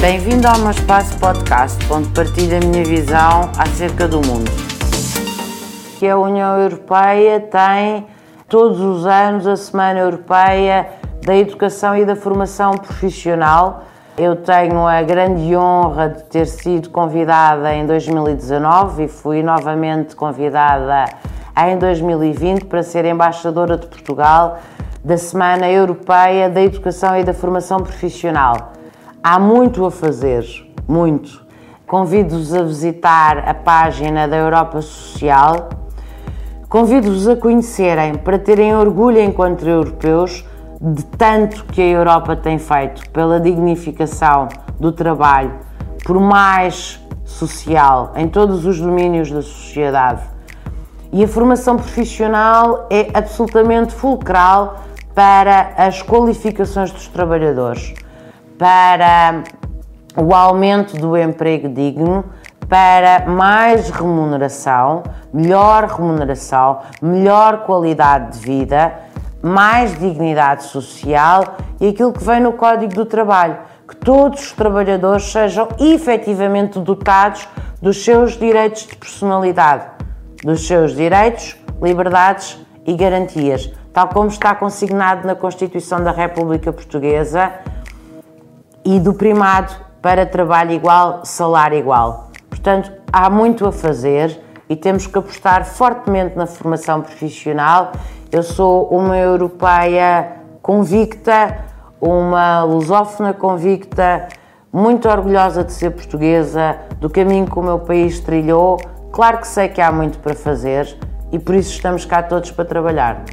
Bem-vindo ao meu espaço podcast, onde partilho a minha visão acerca do mundo. Que a União Europeia tem todos os anos a Semana Europeia da Educação e da Formação Profissional. Eu tenho a grande honra de ter sido convidada em 2019 e fui novamente convidada em 2020 para ser embaixadora de Portugal da Semana Europeia da Educação e da Formação Profissional. Há muito a fazer, muito. Convido-vos a visitar a página da Europa Social. Convido-vos a conhecerem, para terem orgulho enquanto europeus, de tanto que a Europa tem feito pela dignificação do trabalho, por mais social, em todos os domínios da sociedade. E a formação profissional é absolutamente fulcral para as qualificações dos trabalhadores para o aumento do emprego digno, para mais remuneração, melhor remuneração, melhor qualidade de vida, mais dignidade social e aquilo que vem no Código do Trabalho, que todos os trabalhadores sejam efetivamente dotados dos seus direitos de personalidade, dos seus direitos, liberdades e garantias, tal como está consignado na Constituição da República Portuguesa e do primado para trabalho igual, salário igual. Portanto, há muito a fazer e temos que apostar fortemente na formação profissional. Eu sou uma europeia convicta, uma lusófona convicta, muito orgulhosa de ser portuguesa, do caminho que o meu país trilhou. Claro que sei que há muito para fazer e por isso estamos cá todos para trabalhar.